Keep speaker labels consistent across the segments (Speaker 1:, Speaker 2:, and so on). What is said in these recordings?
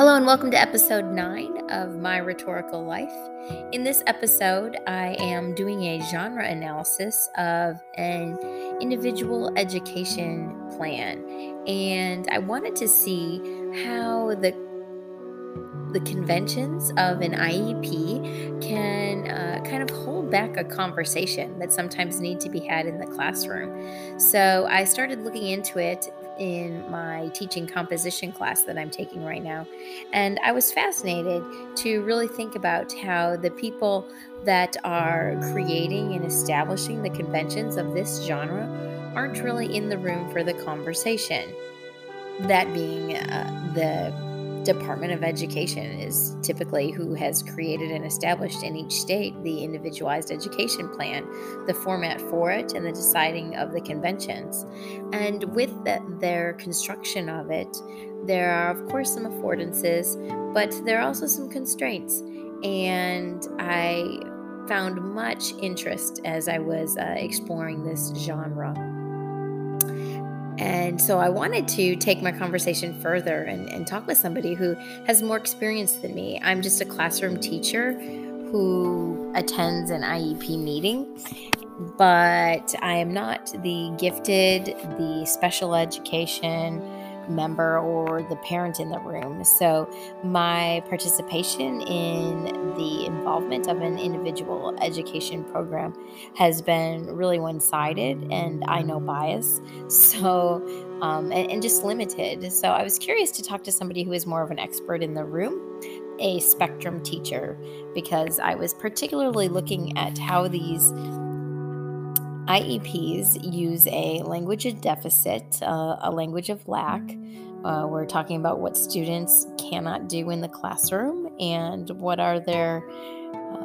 Speaker 1: Hello, and welcome to episode 9 of My Rhetorical Life. In this episode, I am doing a genre analysis of an individual education plan, and I wanted to see how the the conventions of an IEP can uh, kind of hold back a conversation that sometimes need to be had in the classroom. So I started looking into it in my teaching composition class that I'm taking right now. And I was fascinated to really think about how the people that are creating and establishing the conventions of this genre aren't really in the room for the conversation. That being uh, the Department of Education is typically who has created and established in each state the individualized education plan, the format for it, and the deciding of the conventions. And with the, their construction of it, there are, of course, some affordances, but there are also some constraints. And I found much interest as I was uh, exploring this genre. And so I wanted to take my conversation further and, and talk with somebody who has more experience than me. I'm just a classroom teacher who attends an IEP meeting, but I am not the gifted, the special education, member or the parent in the room. So, my participation in the involvement of an individual education program has been really one sided and I know bias. So, um, and, and just limited. So, I was curious to talk to somebody who is more of an expert in the room a spectrum teacher because I was particularly looking at how these IEPs use a language of deficit, uh, a language of lack. Uh, we're talking about what students cannot do in the classroom and what are their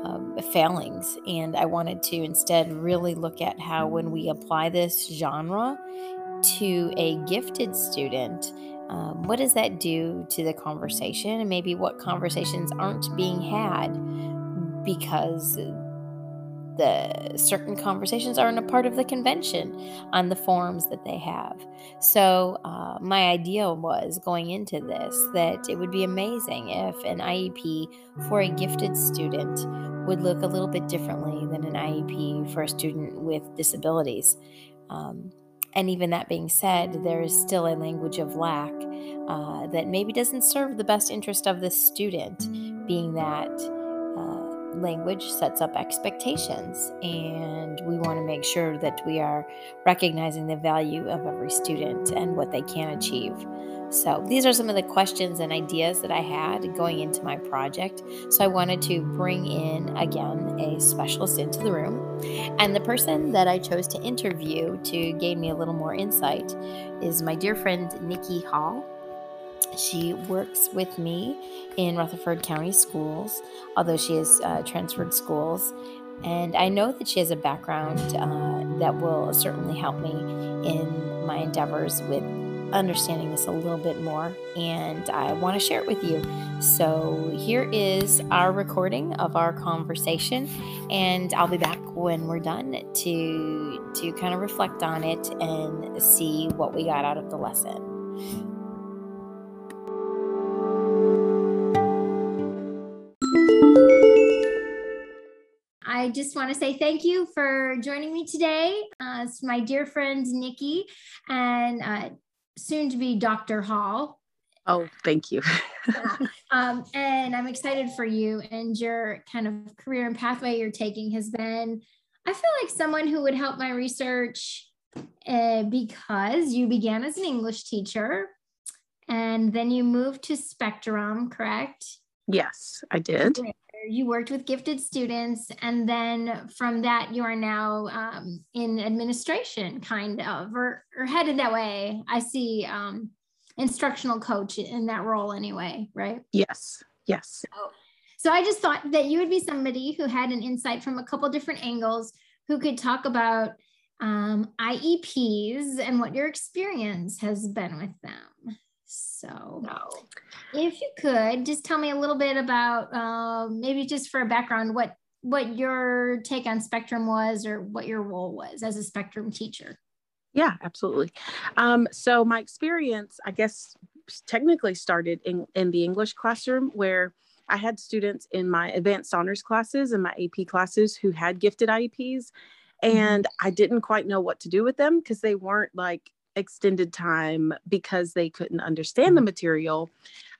Speaker 1: um, failings. And I wanted to instead really look at how, when we apply this genre to a gifted student, um, what does that do to the conversation and maybe what conversations aren't being had because the certain conversations aren't a part of the convention on the forums that they have. So, uh, my idea was going into this that it would be amazing if an IEP for a gifted student would look a little bit differently than an IEP for a student with disabilities. Um, and even that being said, there is still a language of lack uh, that maybe doesn't serve the best interest of the student, being that language sets up expectations, and we want to make sure that we are recognizing the value of every student and what they can achieve. So, these are some of the questions and ideas that I had going into my project. So, I wanted to bring in again a specialist into the room. And the person that I chose to interview to gain me a little more insight is my dear friend Nikki Hall. She works with me in Rutherford County Schools, although she has uh, transferred schools. And I know that she has a background uh, that will certainly help me in my endeavors with understanding this a little bit more. And I want to share it with you. So here is our recording of our conversation. And I'll be back when we're done to, to kind of reflect on it and see what we got out of the lesson. I just want to say thank you for joining me today. Uh, it's my dear friend Nikki and uh, soon to be Dr. Hall.
Speaker 2: Oh, thank you.
Speaker 1: yeah. um, and I'm excited for you and your kind of career and pathway you're taking has been, I feel like someone who would help my research uh, because you began as an English teacher and then you moved to Spectrum, correct?
Speaker 2: Yes, I did
Speaker 1: you worked with gifted students, and then from that, you are now um, in administration, kind of, or, or headed that way. I see um, instructional coach in that role, anyway, right?
Speaker 2: Yes, yes.
Speaker 1: So, so I just thought that you would be somebody who had an insight from a couple different angles, who could talk about um, IEPs and what your experience has been with them. So, no. if you could just tell me a little bit about uh, maybe just for a background, what what your take on Spectrum was, or what your role was as a Spectrum teacher.
Speaker 2: Yeah, absolutely. Um, so my experience, I guess, technically started in, in the English classroom where I had students in my advanced honors classes and my AP classes who had gifted IEPs. Mm-hmm. And I didn't quite know what to do with them because they weren't like extended time because they couldn't understand the mm-hmm. material.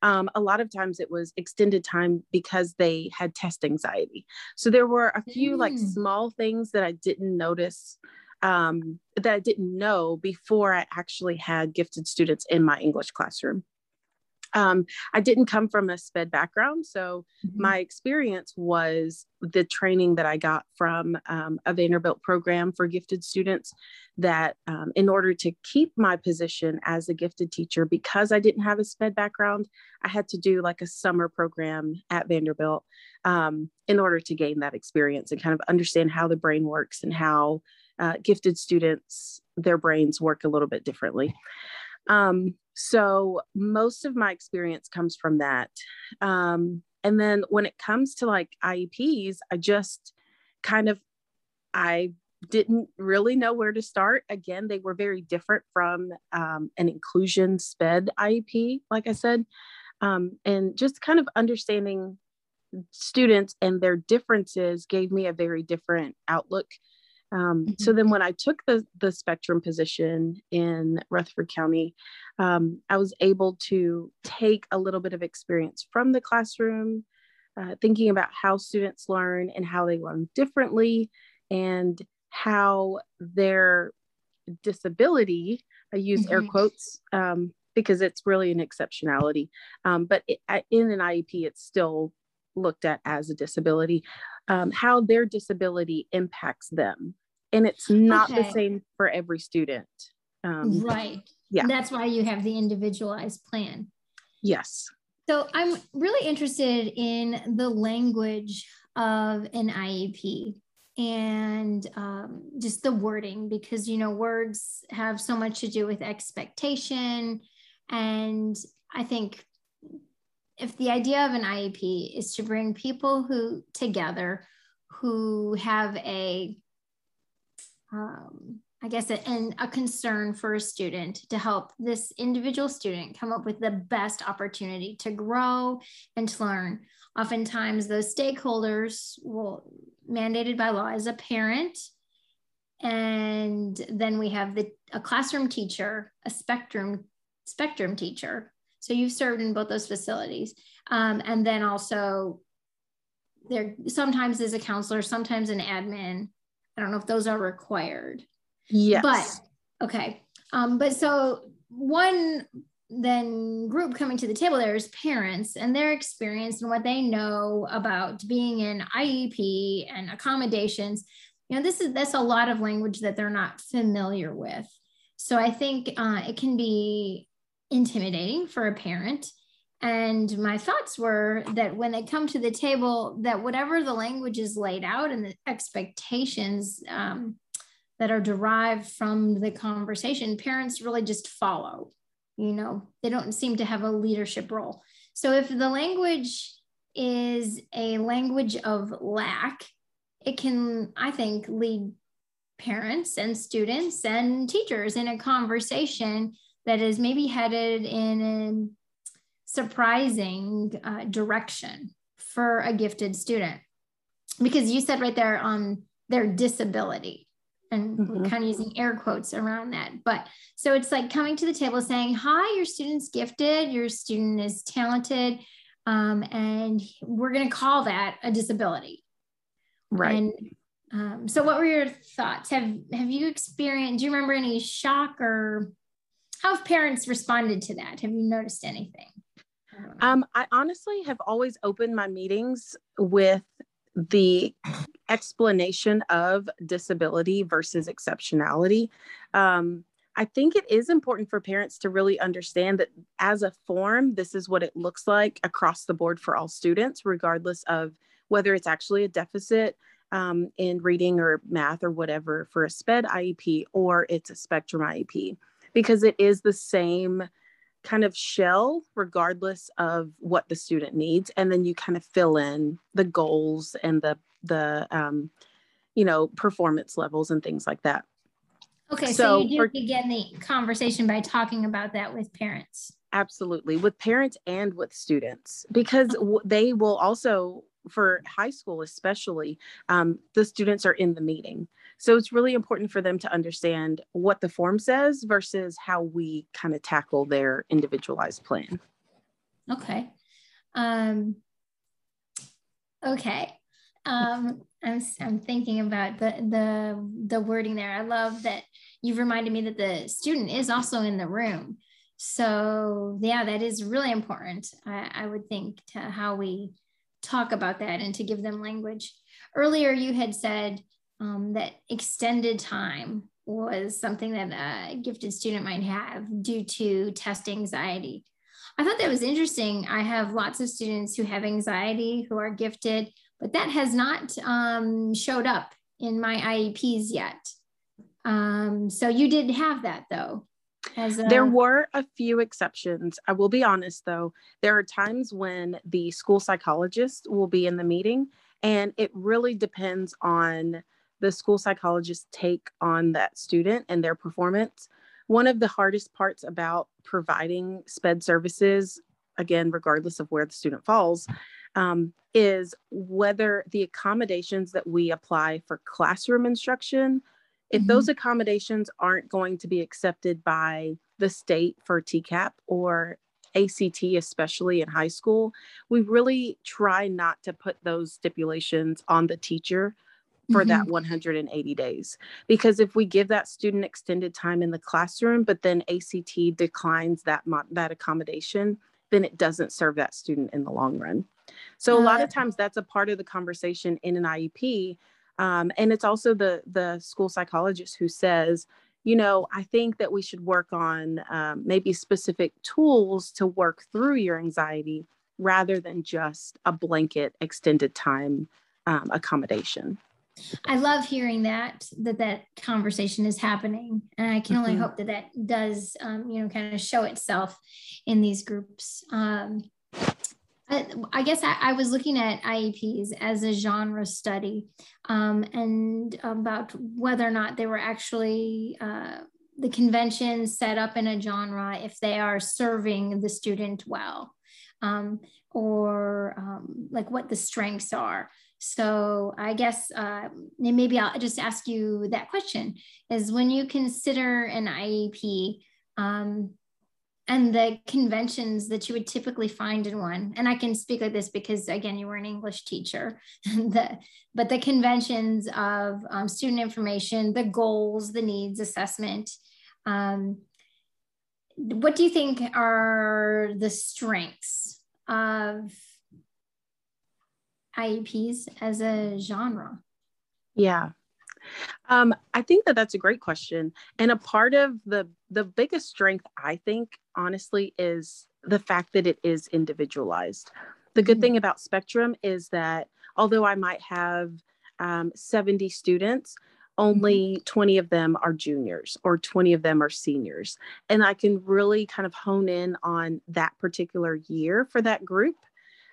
Speaker 2: Um, a lot of times it was extended time because they had test anxiety. So there were a few mm. like small things that I didn't notice um, that I didn't know before I actually had gifted students in my English classroom. Um, I didn't come from a SPED background, so mm-hmm. my experience was the training that I got from um, a Vanderbilt program for gifted students. That um, in order to keep my position as a gifted teacher, because I didn't have a SPED background, I had to do like a summer program at Vanderbilt um, in order to gain that experience and kind of understand how the brain works and how uh, gifted students their brains work a little bit differently um, so most of my experience comes from that. Um, and then when it comes to like ieps i just kind of i didn't really know where to start. Again they were very different from um, an inclusion sped iep like i said. Um, and just kind of understanding students and their differences gave me a very different outlook um, mm-hmm. So then when I took the, the spectrum position in Rutherford County, um, I was able to take a little bit of experience from the classroom, uh, thinking about how students learn and how they learn differently and how their disability, I use mm-hmm. air quotes um, because it's really an exceptionality, um, but it, in an IEP, it's still looked at as a disability, um, how their disability impacts them. And it's not okay. the same for every student.
Speaker 3: Um, right. Yeah. That's why you have the individualized plan.
Speaker 2: Yes.
Speaker 3: So I'm really interested in the language of an IEP and um, just the wording because you know words have so much to do with expectation and i think if the idea of an IEP is to bring people who together who have a um, I guess a, and a concern for a student to help this individual student come up with the best opportunity to grow and to learn. Oftentimes, those stakeholders will mandated by law as a parent, and then we have the a classroom teacher, a spectrum spectrum teacher, so you've served in both those facilities. Um, and then also there sometimes is a counselor, sometimes an admin. I don't know if those are required.
Speaker 2: Yes.
Speaker 3: But okay. Um, but so one then group coming to the table there is parents and their experience and what they know about being in IEP and accommodations. You know, this is that's a lot of language that they're not familiar with. So I think uh, it can be intimidating for a parent. And my thoughts were that when they come to the table, that whatever the language is laid out and the expectations um, that are derived from the conversation, parents really just follow. You know, they don't seem to have a leadership role. So if the language is a language of lack, it can, I think, lead parents and students and teachers in a conversation that is maybe headed in a surprising uh, direction for a gifted student. Because you said right there on their disability and mm-hmm. we're kind of using air quotes around that. But so it's like coming to the table saying hi your student's gifted your student is talented um, and we're going to call that a disability.
Speaker 2: Right.
Speaker 3: And um, so what were your thoughts? Have have you experienced do you remember any shock or how have parents responded to that? Have you noticed anything?
Speaker 2: Um, I honestly have always opened my meetings with the explanation of disability versus exceptionality. Um, I think it is important for parents to really understand that as a form, this is what it looks like across the board for all students, regardless of whether it's actually a deficit um, in reading or math or whatever for a SPED IEP or it's a spectrum IEP because it is the same kind of shell regardless of what the student needs. And then you kind of fill in the goals and the the um, you know performance levels and things like that.
Speaker 3: Okay, so, so you do for, begin the conversation by talking about that with parents.
Speaker 2: Absolutely, with parents and with students, because they will also, for high school especially, um, the students are in the meeting. So it's really important for them to understand what the form says versus how we kind of tackle their individualized plan.
Speaker 3: Okay. Um, okay. Um, I'm, I'm thinking about the, the, the wording there. I love that you've reminded me that the student is also in the room. So yeah, that is really important. I, I would think to how we talk about that and to give them language. Earlier, you had said um, that extended time was something that a gifted student might have due to test anxiety. I thought that was interesting. I have lots of students who have anxiety who are gifted, but that has not um, showed up in my IEPs yet. Um, so you did have that though.
Speaker 2: A- there were a few exceptions. I will be honest though, there are times when the school psychologist will be in the meeting, and it really depends on the school psychologist's take on that student and their performance. One of the hardest parts about providing SPED services, again, regardless of where the student falls, um, is whether the accommodations that we apply for classroom instruction, if mm-hmm. those accommodations aren't going to be accepted by the state for TCAP or ACT, especially in high school, we really try not to put those stipulations on the teacher for mm-hmm. that 180 days. Because if we give that student extended time in the classroom, but then ACT declines that, mo- that accommodation, then it doesn't serve that student in the long run. So a lot of times that's a part of the conversation in an IEP. Um, and it's also the, the school psychologist who says, you know, I think that we should work on um, maybe specific tools to work through your anxiety rather than just a blanket extended time um, accommodation.
Speaker 3: I love hearing that that that conversation is happening, and I can only mm-hmm. hope that that does, um, you know, kind of show itself in these groups. Um, I, I, guess I, I, was looking at IEPs as a genre study, um, and about whether or not they were actually uh, the conventions set up in a genre if they are serving the student well, um, or um, like what the strengths are. So I guess uh, maybe I'll just ask you that question is when you consider an IEP um, and the conventions that you would typically find in one, and I can speak like this because again, you were an English teacher, the, but the conventions of um, student information, the goals, the needs assessment, um, what do you think are the strengths of IEPs as a genre?
Speaker 2: Yeah. Um, I think that that's a great question. And a part of the the biggest strength, I think, honestly, is the fact that it is individualized. The good mm-hmm. thing about Spectrum is that although I might have um, 70 students, only mm-hmm. 20 of them are juniors or 20 of them are seniors. And I can really kind of hone in on that particular year for that group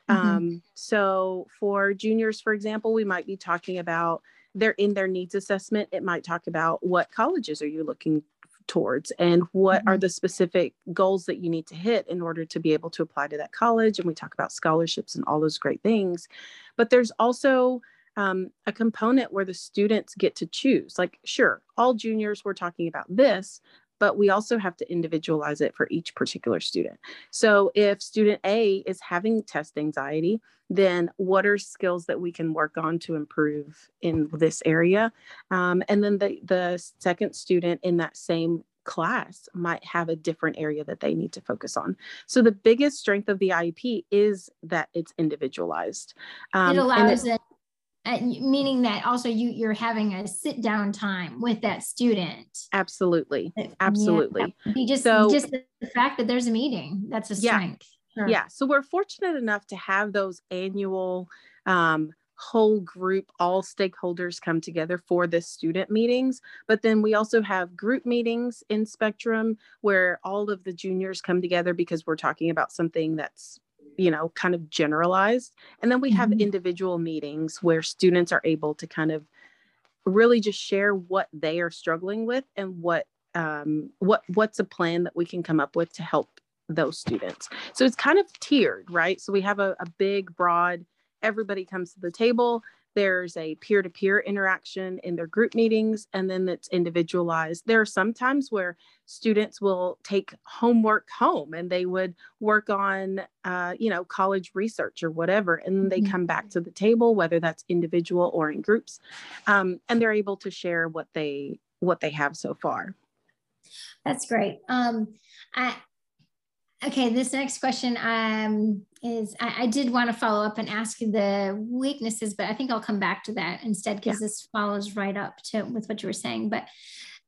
Speaker 2: Mm-hmm. Um, so for juniors, for example, we might be talking about they're in their needs assessment. It might talk about what colleges are you looking towards and what mm-hmm. are the specific goals that you need to hit in order to be able to apply to that college. And we talk about scholarships and all those great things. But there's also um, a component where the students get to choose. Like, sure, all juniors, we're talking about this, but we also have to individualize it for each particular student. So if student A is having test anxiety, then what are skills that we can work on to improve in this area? Um, and then the, the second student in that same class might have a different area that they need to focus on. So the biggest strength of the IEP is that it's individualized.
Speaker 3: Um, it allows it, meaning that also you you're having a sit down time with that student
Speaker 2: absolutely absolutely
Speaker 3: yeah. just so, just the fact that there's a meeting that's a strength
Speaker 2: yeah. Sure. yeah so we're fortunate enough to have those annual um, whole group all stakeholders come together for the student meetings but then we also have group meetings in spectrum where all of the juniors come together because we're talking about something that's you know kind of generalized and then we have mm-hmm. individual meetings where students are able to kind of really just share what they are struggling with and what um, what what's a plan that we can come up with to help those students. So it's kind of tiered, right? So we have a, a big, broad, everybody comes to the table. There's a peer to peer interaction in their group meetings, and then it's individualized. There are some times where students will take homework home and they would work on, uh, you know, college research or whatever, and they mm-hmm. come back to the table, whether that's individual or in groups, um, and they're able to share what they what they have so far.
Speaker 3: That's great. Um, I Okay, this next question um, is I, I did want to follow up and ask the weaknesses, but I think I'll come back to that instead because yeah. this follows right up to with what you were saying. But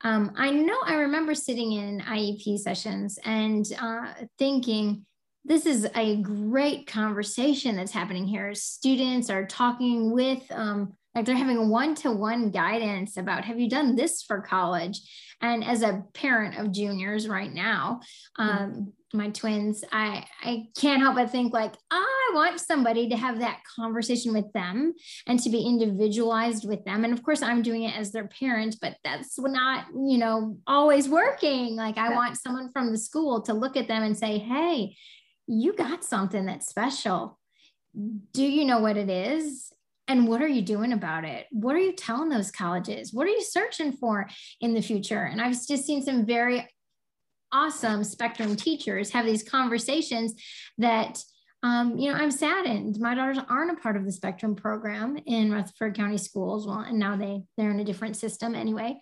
Speaker 3: um, I know I remember sitting in IEP sessions and uh, thinking, this is a great conversation that's happening here. Students are talking with, um, like they're having one to one guidance about, have you done this for college? And as a parent of juniors right now, um, my twins, I, I can't help but think like, I want somebody to have that conversation with them and to be individualized with them. And of course, I'm doing it as their parent, but that's not, you know, always working. Like, I want someone from the school to look at them and say, hey, you got something that's special. Do you know what it is? And what are you doing about it? What are you telling those colleges? What are you searching for in the future? And I've just seen some very awesome spectrum teachers have these conversations that um, you know, I'm saddened. My daughters aren't a part of the spectrum program in Rutherford County schools. Well, and now they they're in a different system anyway,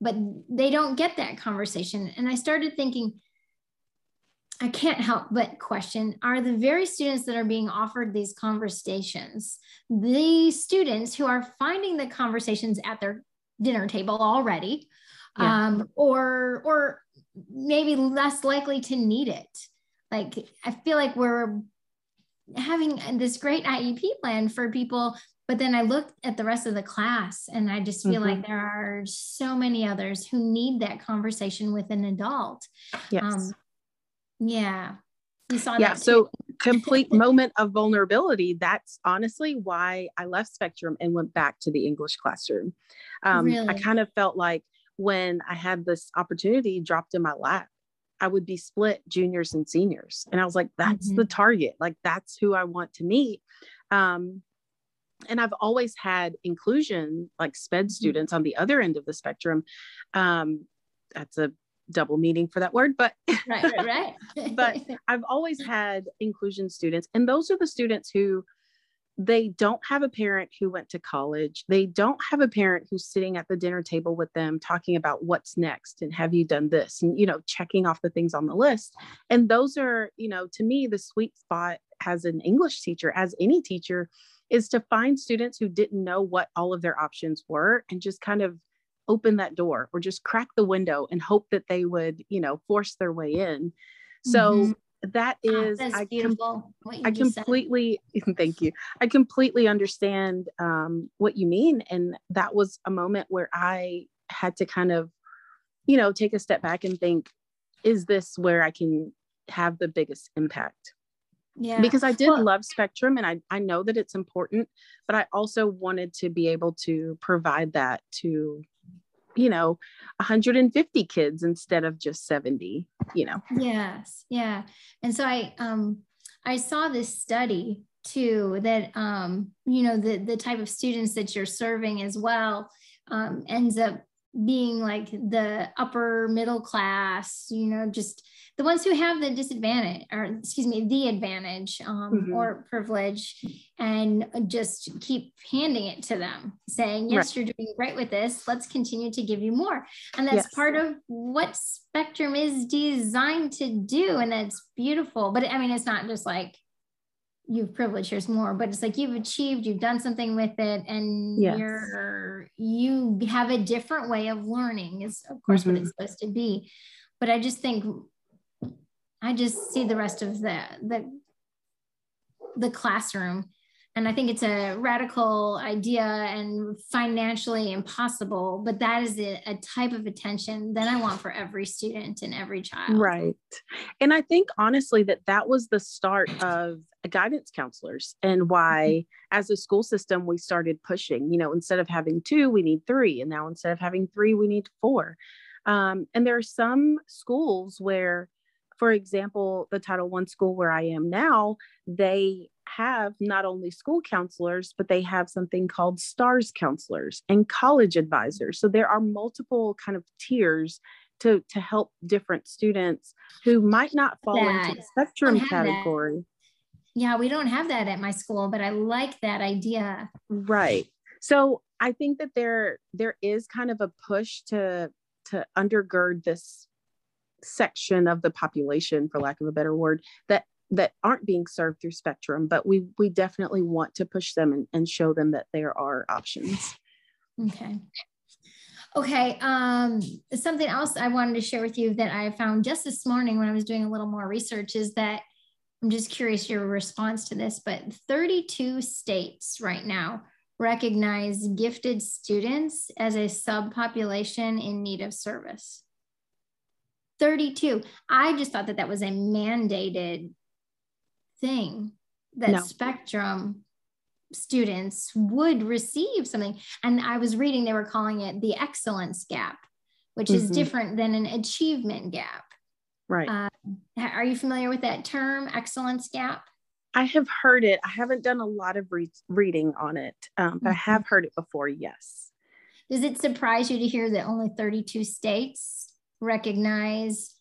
Speaker 3: but they don't get that conversation. And I started thinking, I can't help but question are the very students that are being offered these conversations the students who are finding the conversations at their dinner table already yeah. um, or or maybe less likely to need it like i feel like we're having this great iep plan for people but then i look at the rest of the class and i just feel mm-hmm. like there are so many others who need that conversation with an adult
Speaker 2: yes. Um,
Speaker 3: yeah.
Speaker 2: You saw yeah, so complete moment of vulnerability. That's honestly why I left Spectrum and went back to the English classroom. Um, really? I kind of felt like when I had this opportunity dropped in my lap, I would be split juniors and seniors. And I was like, that's mm-hmm. the target. Like, that's who I want to meet. Um, and I've always had inclusion, like SPED mm-hmm. students on the other end of the spectrum. Um, that's a double meaning for that word, but
Speaker 3: right, right, right.
Speaker 2: but I've always had inclusion students, and those are the students who they don't have a parent who went to college. They don't have a parent who's sitting at the dinner table with them talking about what's next and have you done this and you know checking off the things on the list. And those are, you know, to me the sweet spot as an English teacher, as any teacher, is to find students who didn't know what all of their options were and just kind of open that door or just crack the window and hope that they would, you know, force their way in. So mm-hmm. that ah,
Speaker 3: oh, I, com-
Speaker 2: I completely, thank you. I completely understand um, what you mean. And that was a moment where I had to kind of, you know, take a step back and think, is this where I can have the biggest impact?
Speaker 3: Yeah.
Speaker 2: Because I did well, love Spectrum and I, I know that it's important, but I also wanted to be able to provide that to you know 150 kids instead of just 70 you know?
Speaker 3: Yes yeah. And so i um i saw this study too that um you know the the type of students that you're serving as well um ends up being like the upper middle class you know just the ones who have the disadvantage or excuse me the advantage um, mm-hmm. or privilege and just keep handing it to them saying yes right. you're doing great with this let's continue to give you more and that's yes. part of what spectrum is designed to do and that's beautiful but i mean it's not just like you've privileged here's more but it's like you've achieved you've done something with it and yes. you're you have a different way of learning is of course mm-hmm. what it's supposed to be but i just think I just see the rest of the the the classroom and I think it's a radical idea and financially impossible, but that is a, a, type of attention that I want for every student and every child.
Speaker 2: Right. And I think honestly that that was the start of guidance counselors and why mm-hmm. as a school system we started pushing you know instead of having two we need three and now instead of having three we need four um, and there are some schools where for example the title one school where i am now they have not only school counselors but they have something called stars counselors and college advisors so there are multiple kind of tiers to to help different students who might not fall that. into the spectrum category. That.
Speaker 3: Yeah, we don't have that at my school, but I like that idea.
Speaker 2: Right. So I think that there there is kind of a push to to undergird this section of the population, for lack of a better word, that that aren't being served through spectrum but we we definitely want to push them and, and show them that there are options
Speaker 3: okay Okay. Um, something else I wanted to share with you that I found just this morning when I was doing a little more research is that I'm just curious your response to this, but 32 states right now recognize gifted students as a subpopulation in need of service. 32. I just thought that that was a mandated thing that no. Spectrum students would receive something. And I was reading, they were calling it the excellence gap, which mm-hmm. is different than an achievement gap.
Speaker 2: Right. Uh,
Speaker 3: are you familiar with that term, excellence gap?
Speaker 2: I have heard it. I haven't done a lot of re- reading on it, um, but mm-hmm. I have heard it before. Yes.
Speaker 3: Does it surprise you to hear that only 32 states recognize?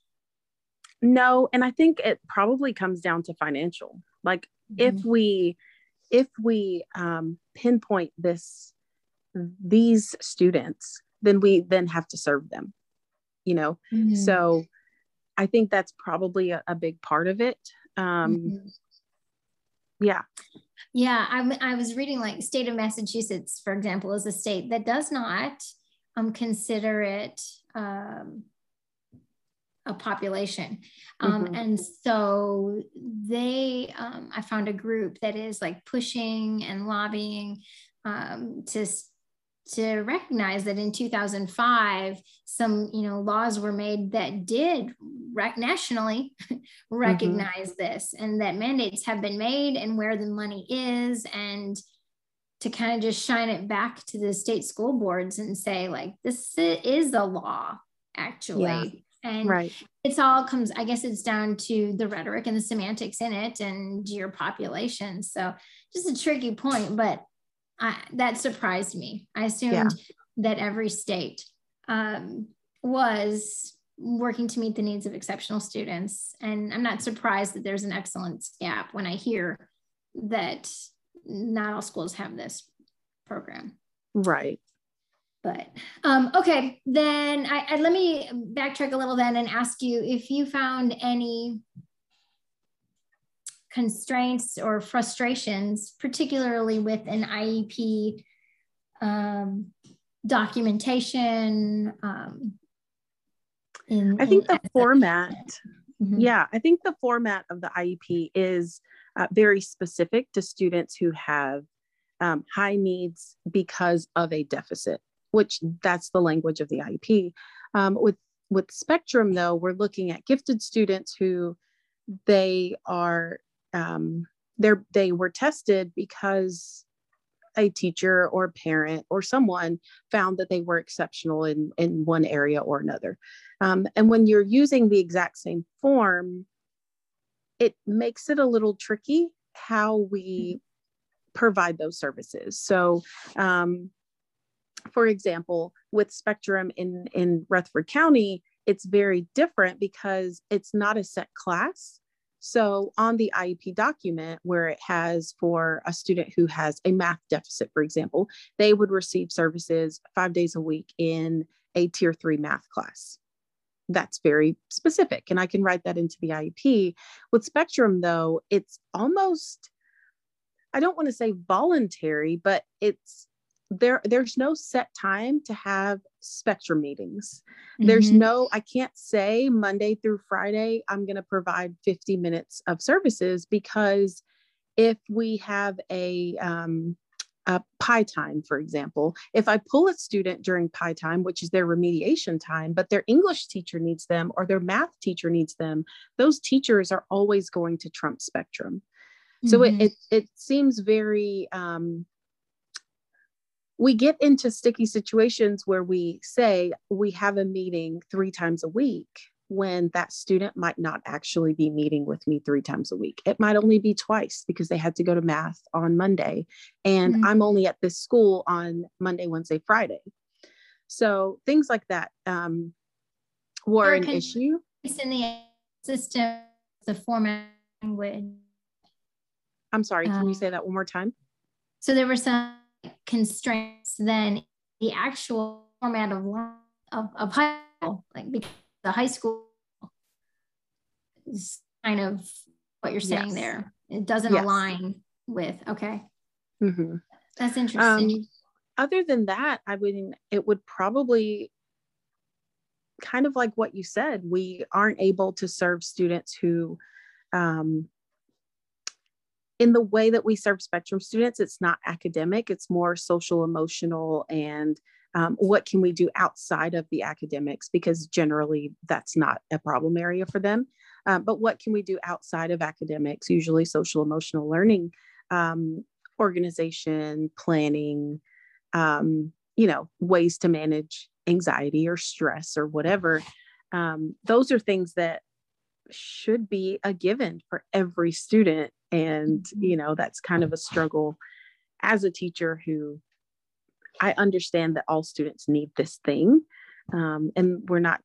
Speaker 2: No, and I think it probably comes down to financial. Like mm-hmm. if we if we um, pinpoint this these students then we then have to serve them you know mm-hmm. so i think that's probably a, a big part of it um, mm-hmm. yeah
Speaker 3: yeah I, I was reading like state of massachusetts for example is a state that does not um, consider it um, a population. Um, mm-hmm. And so they, um, I found a group that is like pushing and lobbying um, to to recognize that in 2005 some you know laws were made that did rec- nationally recognize mm-hmm. this and that mandates have been made and where the money is and to kind of just shine it back to the state school boards and say like this is a law actually. And right. it's all comes, I guess it's down to the rhetoric and the semantics in it and your population. So just a tricky point, but I, that surprised me. I assumed yeah. that every state um, was working to meet the needs of exceptional students. And I'm not surprised that there's an excellence gap when I hear that not all schools have this program.
Speaker 2: Right.
Speaker 3: But um, okay, then I, I, let me backtrack a little then and ask you if you found any constraints or frustrations, particularly with an IEP um, documentation. Um,
Speaker 2: in, I think in the format, mm-hmm. yeah, I think the format of the IEP is uh, very specific to students who have um, high needs because of a deficit which that's the language of the IEP. Um, with with Spectrum, though, we're looking at gifted students who they are um, they're they were tested because a teacher or parent or someone found that they were exceptional in in one area or another. Um, and when you're using the exact same form, it makes it a little tricky how we provide those services. So um, for example, with Spectrum in, in Rutherford County, it's very different because it's not a set class. So on the IEP document, where it has for a student who has a math deficit, for example, they would receive services five days a week in a tier three math class. That's very specific, and I can write that into the IEP. With Spectrum, though, it's almost, I don't want to say voluntary, but it's there there's no set time to have spectrum meetings mm-hmm. there's no i can't say monday through friday i'm going to provide 50 minutes of services because if we have a um, a PIE time, for example, if I pull a student during PIE time, which is their remediation time, but their English teacher needs them or their math teacher needs them, those teachers are always going to trump spectrum. So mm-hmm. it, it, it seems very um, we get into sticky situations where we say we have a meeting three times a week when that student might not actually be meeting with me three times a week. It might only be twice because they had to go to math on Monday and mm-hmm. I'm only at this school on Monday, Wednesday, Friday. So things like that um, were an issue.
Speaker 3: In the system, the format language.
Speaker 2: I'm sorry, can um, you say that one more time?
Speaker 3: So there were some constraints than the actual format of of, of high school, like because the high school is kind of what you're saying yes. there. It doesn't yes. align with okay. Mm-hmm. That's interesting. Um,
Speaker 2: other than that, I would it would probably kind of like what you said. We aren't able to serve students who um, in the way that we serve spectrum students, it's not academic, it's more social, emotional, and um, what can we do outside of the academics? Because generally that's not a problem area for them. Um, but what can we do outside of academics? Usually social, emotional learning, um, organization, planning, um, you know, ways to manage anxiety or stress or whatever. Um, those are things that should be a given for every student and mm-hmm. you know that's kind of a struggle as a teacher who i understand that all students need this thing um, and we're not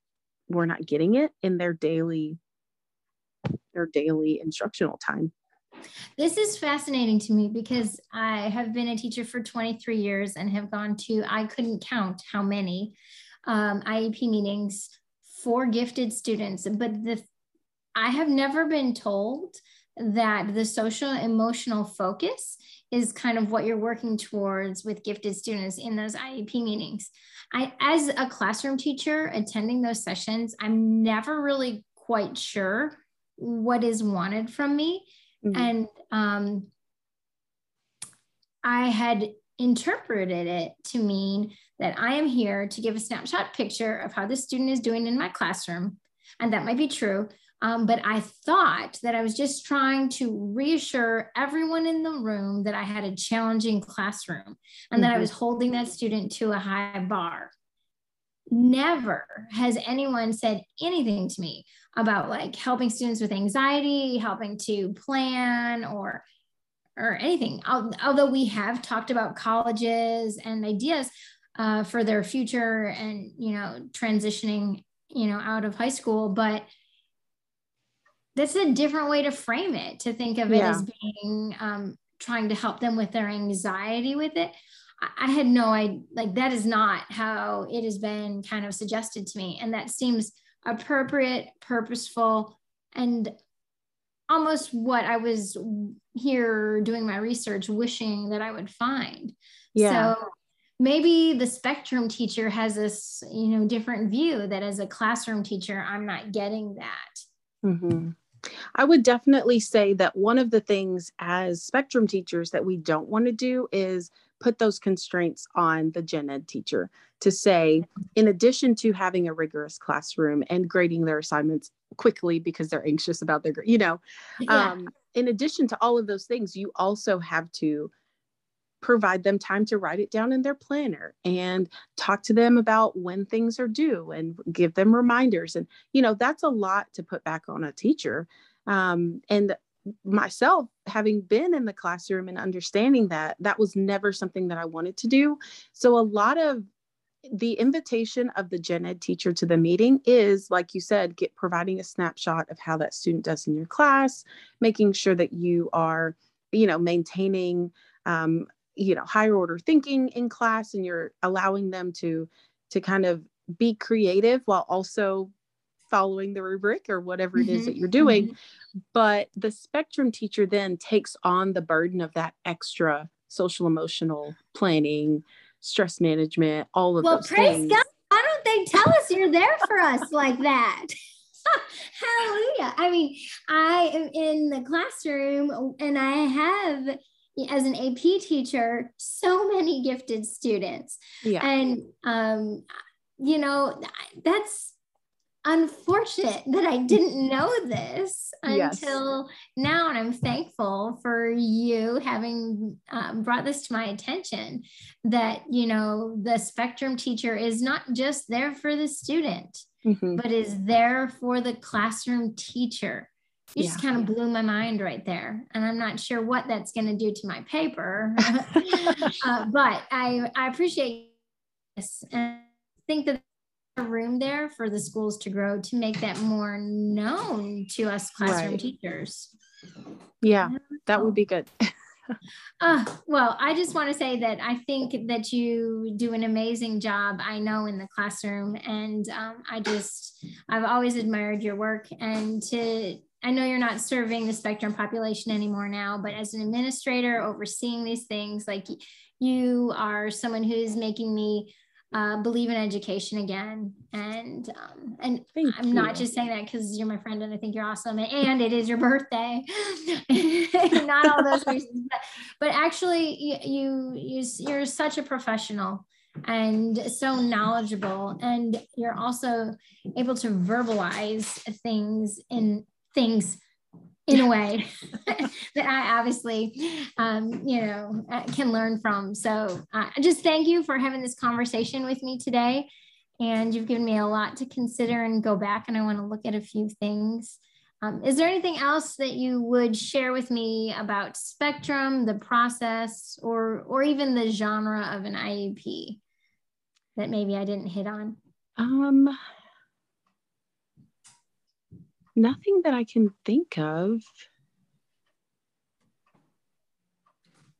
Speaker 2: we're not getting it in their daily their daily instructional time
Speaker 3: this is fascinating to me because I have been a teacher for 23 years and have gone to, I couldn't count how many um, IEP meetings for gifted students. But the I have never been told that the social emotional focus is kind of what you're working towards with gifted students in those IEP meetings. I, as a classroom teacher attending those sessions, I'm never really quite sure what is wanted from me. Mm-hmm. And um, I had interpreted it to mean that I am here to give a snapshot picture of how the student is doing in my classroom. And that might be true, um, but I thought that I was just trying to reassure everyone in the room that I had a challenging classroom and mm-hmm. that I mm-hmm. was holding that student to a high bar. Never has anyone said anything to me about like helping students with anxiety, helping to plan or or anything. Although we have talked about colleges and ideas uh, for their future and you know transitioning you know out of high school, but that's a different way to frame it to think of it yeah. as being um, trying to help them with their anxiety with it. I, I had no idea like that is not how it has been kind of suggested to me and that seems appropriate purposeful and almost what i was here doing my research wishing that i would find. Yeah. so maybe the spectrum teacher has this you know different view that as a classroom teacher i'm not getting that
Speaker 2: mm-hmm. I would definitely say that one of the things as spectrum teachers that we don't want to do is put those constraints on the gen ed teacher to say, in addition to having a rigorous classroom and grading their assignments quickly because they're anxious about their, you know, yeah. um, in addition to all of those things, you also have to provide them time to write it down in their planner and talk to them about when things are due and give them reminders. And you know that's a lot to put back on a teacher. Um, and myself having been in the classroom and understanding that that was never something that i wanted to do. So a lot of the invitation of the gen ed teacher to the meeting is like you said get providing a snapshot of how that student does in your class making sure that you are you know maintaining um, you know higher order thinking in class and you're allowing them to to kind of be creative while also following the rubric or whatever it is that mm-hmm, you're doing mm-hmm. but the spectrum teacher then takes on the burden of that extra social emotional planning stress management all of
Speaker 3: well,
Speaker 2: those
Speaker 3: praise
Speaker 2: things.
Speaker 3: God. why don't they tell us you're there for us like that hallelujah i mean i am in the classroom and i have as an AP teacher, so many gifted students. Yeah. And, um, you know, that's, unfortunate that I didn't know this
Speaker 2: Yes.
Speaker 3: until now. And I'm thankful for you having um, brought this to my attention that, you know, the spectrum teacher is not just there for the student,
Speaker 2: Mhm.
Speaker 3: but is there for the classroom teacher. You just kind of blew my mind right there. And I'm not sure what that's going to do to my paper. uh, but I, I appreciate this and think that there's room there for the schools to grow to make that more known to us classroom
Speaker 2: Right.
Speaker 3: teachers.
Speaker 2: Yeah, that would be good.
Speaker 3: Uh, well, I just want to say that I think that you do an amazing job. I know in the classroom, and um, I just I've always admired your work. And to I know you're not serving the spectrum population anymore now, but as an administrator overseeing these things, like you are someone who's making me uh, believe in education again. And um, and
Speaker 2: Thank
Speaker 3: I'm not just saying that because you're my friend and I think you're awesome, and, and it is your birthday. not all those reasons, but, but actually, you, you you you're such a professional and so knowledgeable, and you're also able to verbalize things in things in a way that I obviously, um, you know, uh, can learn from. So uh, I just thank you for having this conversation with me today. And you've given me a lot to consider and go back, and I want to look at a few things. Um, is there anything else that you would share with me about spectrum, the process, or or even the genre of an IEP that maybe I didn't hit on?
Speaker 2: Um, nothing that I can think of.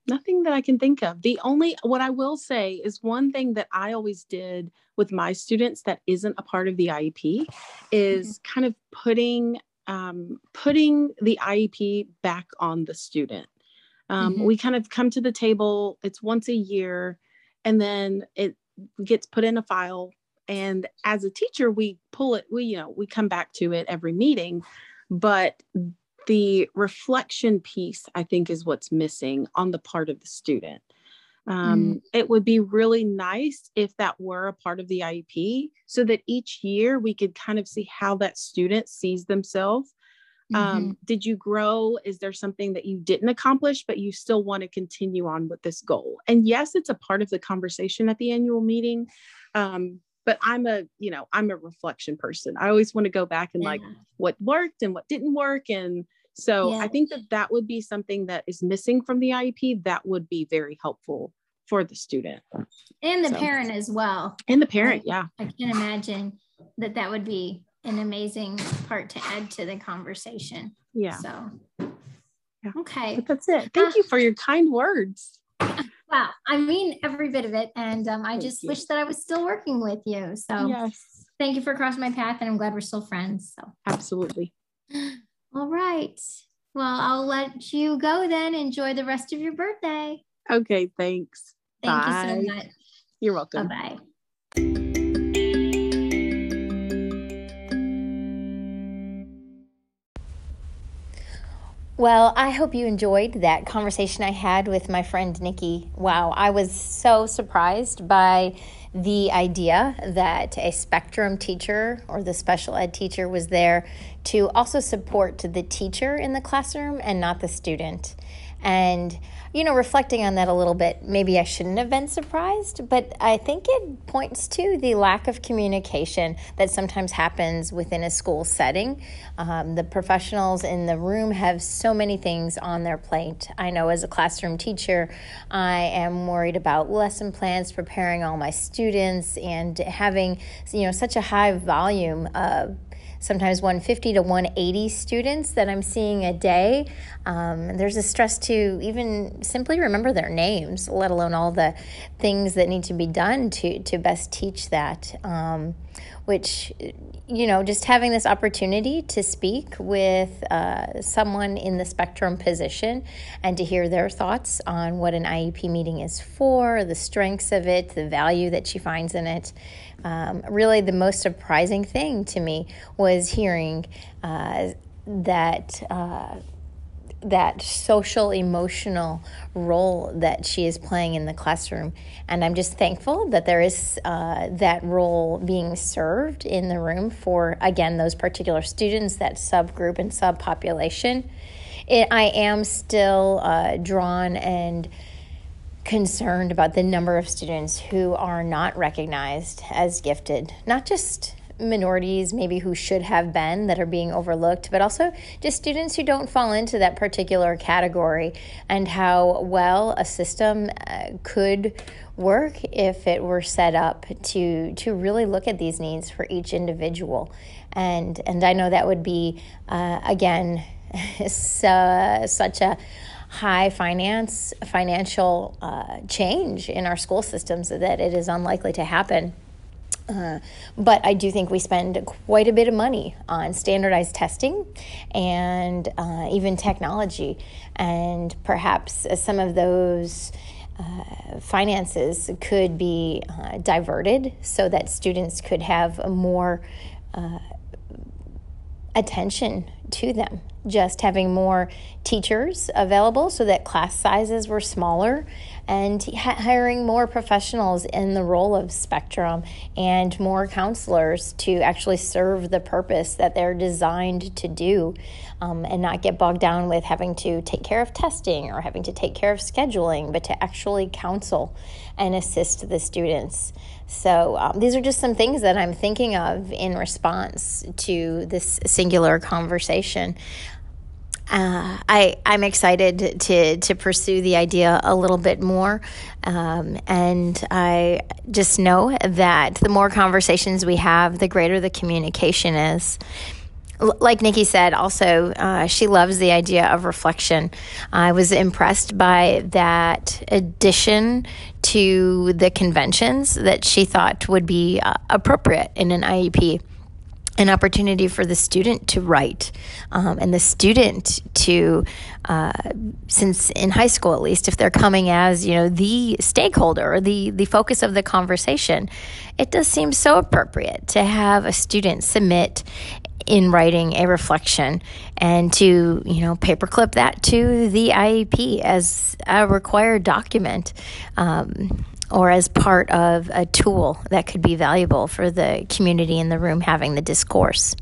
Speaker 2: Nothing that I can think of. The only, what I will say is one thing that I always did with my students that isn't a part of the IEP is kind of putting um, putting the IEP back on the student. Um,
Speaker 3: Mhm.
Speaker 2: We kind of come to the table. It's once a year, and then it gets put in a file and as a teacher we pull it we you know we come back to it every meeting but the reflection piece i think is what's missing on the part of the student. Um, it would be really nice if that were a part of the iep so that each year we could kind of see how that student sees themselves. Um, did you grow? Is there something that you didn't accomplish but you still want to continue on with this goal? And yes it's a part of the conversation at the annual meeting. Um, but i'm a you know i'm a reflection person i always want to go back and like what worked and what didn't work and so
Speaker 3: Yeah.
Speaker 2: i think that that would be something that is missing from the iep that would be very helpful for the student
Speaker 3: and the
Speaker 2: So-
Speaker 3: parent as well.
Speaker 2: and the parent yeah
Speaker 3: I can imagine that that would be an amazing part to add to the conversation.
Speaker 2: yeah
Speaker 3: So,
Speaker 2: Yeah.
Speaker 3: okay.
Speaker 2: but that's it thank uh, you for your kind words
Speaker 3: Wow. I mean every bit of it. And um, I
Speaker 2: Thank
Speaker 3: just
Speaker 2: you.
Speaker 3: wish that I was still working with you. So,
Speaker 2: yes
Speaker 3: thank you for crossing my path. And I'm glad we're still friends. So,
Speaker 2: absolutely
Speaker 3: all right. Well, I'll let you go then. Enjoy the rest of your birthday.
Speaker 2: okay thanks
Speaker 3: Thank you so much.
Speaker 2: you're
Speaker 3: Bye
Speaker 2: welcome
Speaker 3: bye.
Speaker 1: Well, I hope you enjoyed that conversation I had with my friend Nikki. Wow, I was so surprised by the idea that a spectrum teacher or the special ed teacher was there to also support the teacher in the classroom and not the student. And, you know, reflecting on that a little bit, maybe I shouldn't have been surprised, but I think it points to the lack of communication that sometimes happens within a school setting. Um, the professionals in the room have so many things on their plate. I know as a classroom teacher, I am worried about lesson plans, preparing all my students, and having, you know, such a high volume of sometimes 150 to 180 students that I'm seeing a day. Um, there's a stress to even simply remember their names, let alone all the things that need to be done to, to best teach that. Um, which, you know, just having this opportunity to speak with uh, someone in the spectrum position and to hear their thoughts on what an IEP meeting is for, the strengths of it, the value that she finds in it. Um, really, the most surprising thing to me was hearing uh, that. Uh, that social emotional role that she is playing in the classroom. And i'm just thankful that there is uh, that role being served in the room for again those particular students that subgroup and subpopulation. It, i am still uh, drawn and concerned about the number of students who are not recognized as gifted. Not just minorities maybe who should have been that are being overlooked, but also just students who don't fall into that particular category and how well a system uh, could work if it were set up to to really look at these needs for each individual. And and I know that would be uh, again so, such a high finance financial uh, change in our school systems that it is unlikely to happen uh, but I do think we spend quite a bit of money on standardized testing and uh, even technology. And perhaps some of those uh, finances could be uh, diverted so that students could have more uh, attention to them. Just having more teachers available so that class sizes were smaller and hiring more professionals in the role of spectrum and more counselors to actually serve the purpose that they're designed to do um, and not get bogged down with having to take care of testing or having to take care of scheduling, but to actually counsel and assist the students. So, um, these are just some things that I'm thinking of in response to this singular conversation uh, I I'm excited to to pursue the idea a little bit more, um, and I just know that the more conversations we have, the greater the communication is. Like Nikki said, also uh, she loves the idea of reflection. I was impressed by that addition to the conventions that she thought would be uh, appropriate in an IEP an opportunity for the student to write um, and the student to uh, since in high school at least if they're coming as you know the stakeholder or the the focus of the conversation it does seem so appropriate to have a student submit in writing a reflection and to you know paperclip that to the IEP as a required document. Um, or as part of a tool that could be valuable for the community in the room having the discourse.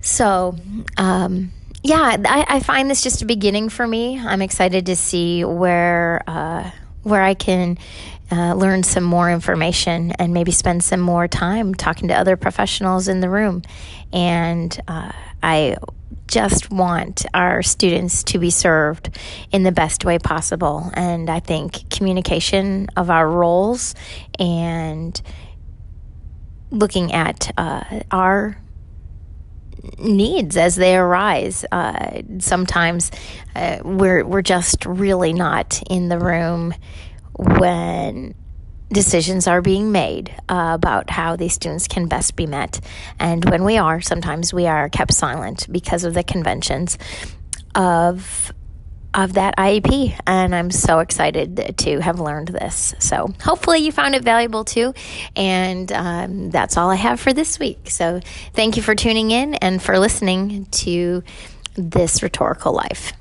Speaker 1: So, um, yeah, I, I, find this just a beginning for me. I'm excited to see where uh, where I can uh, learn some more information and maybe spend some more time talking to other professionals in the room. And uh, I just want our students to be served in the best way possible. And I think communication of our roles and looking at uh, our needs as they arise. Uh, sometimes uh, we're we're just really not in the room when decisions are being made uh, about how these students can best be met. And when we are, sometimes we are kept silent because of the conventions of of that IEP. And I'm so excited to have learned this. So hopefully you found it valuable too. And um, that's all I have for this week. So thank you for tuning in and for listening to this rhetorical life.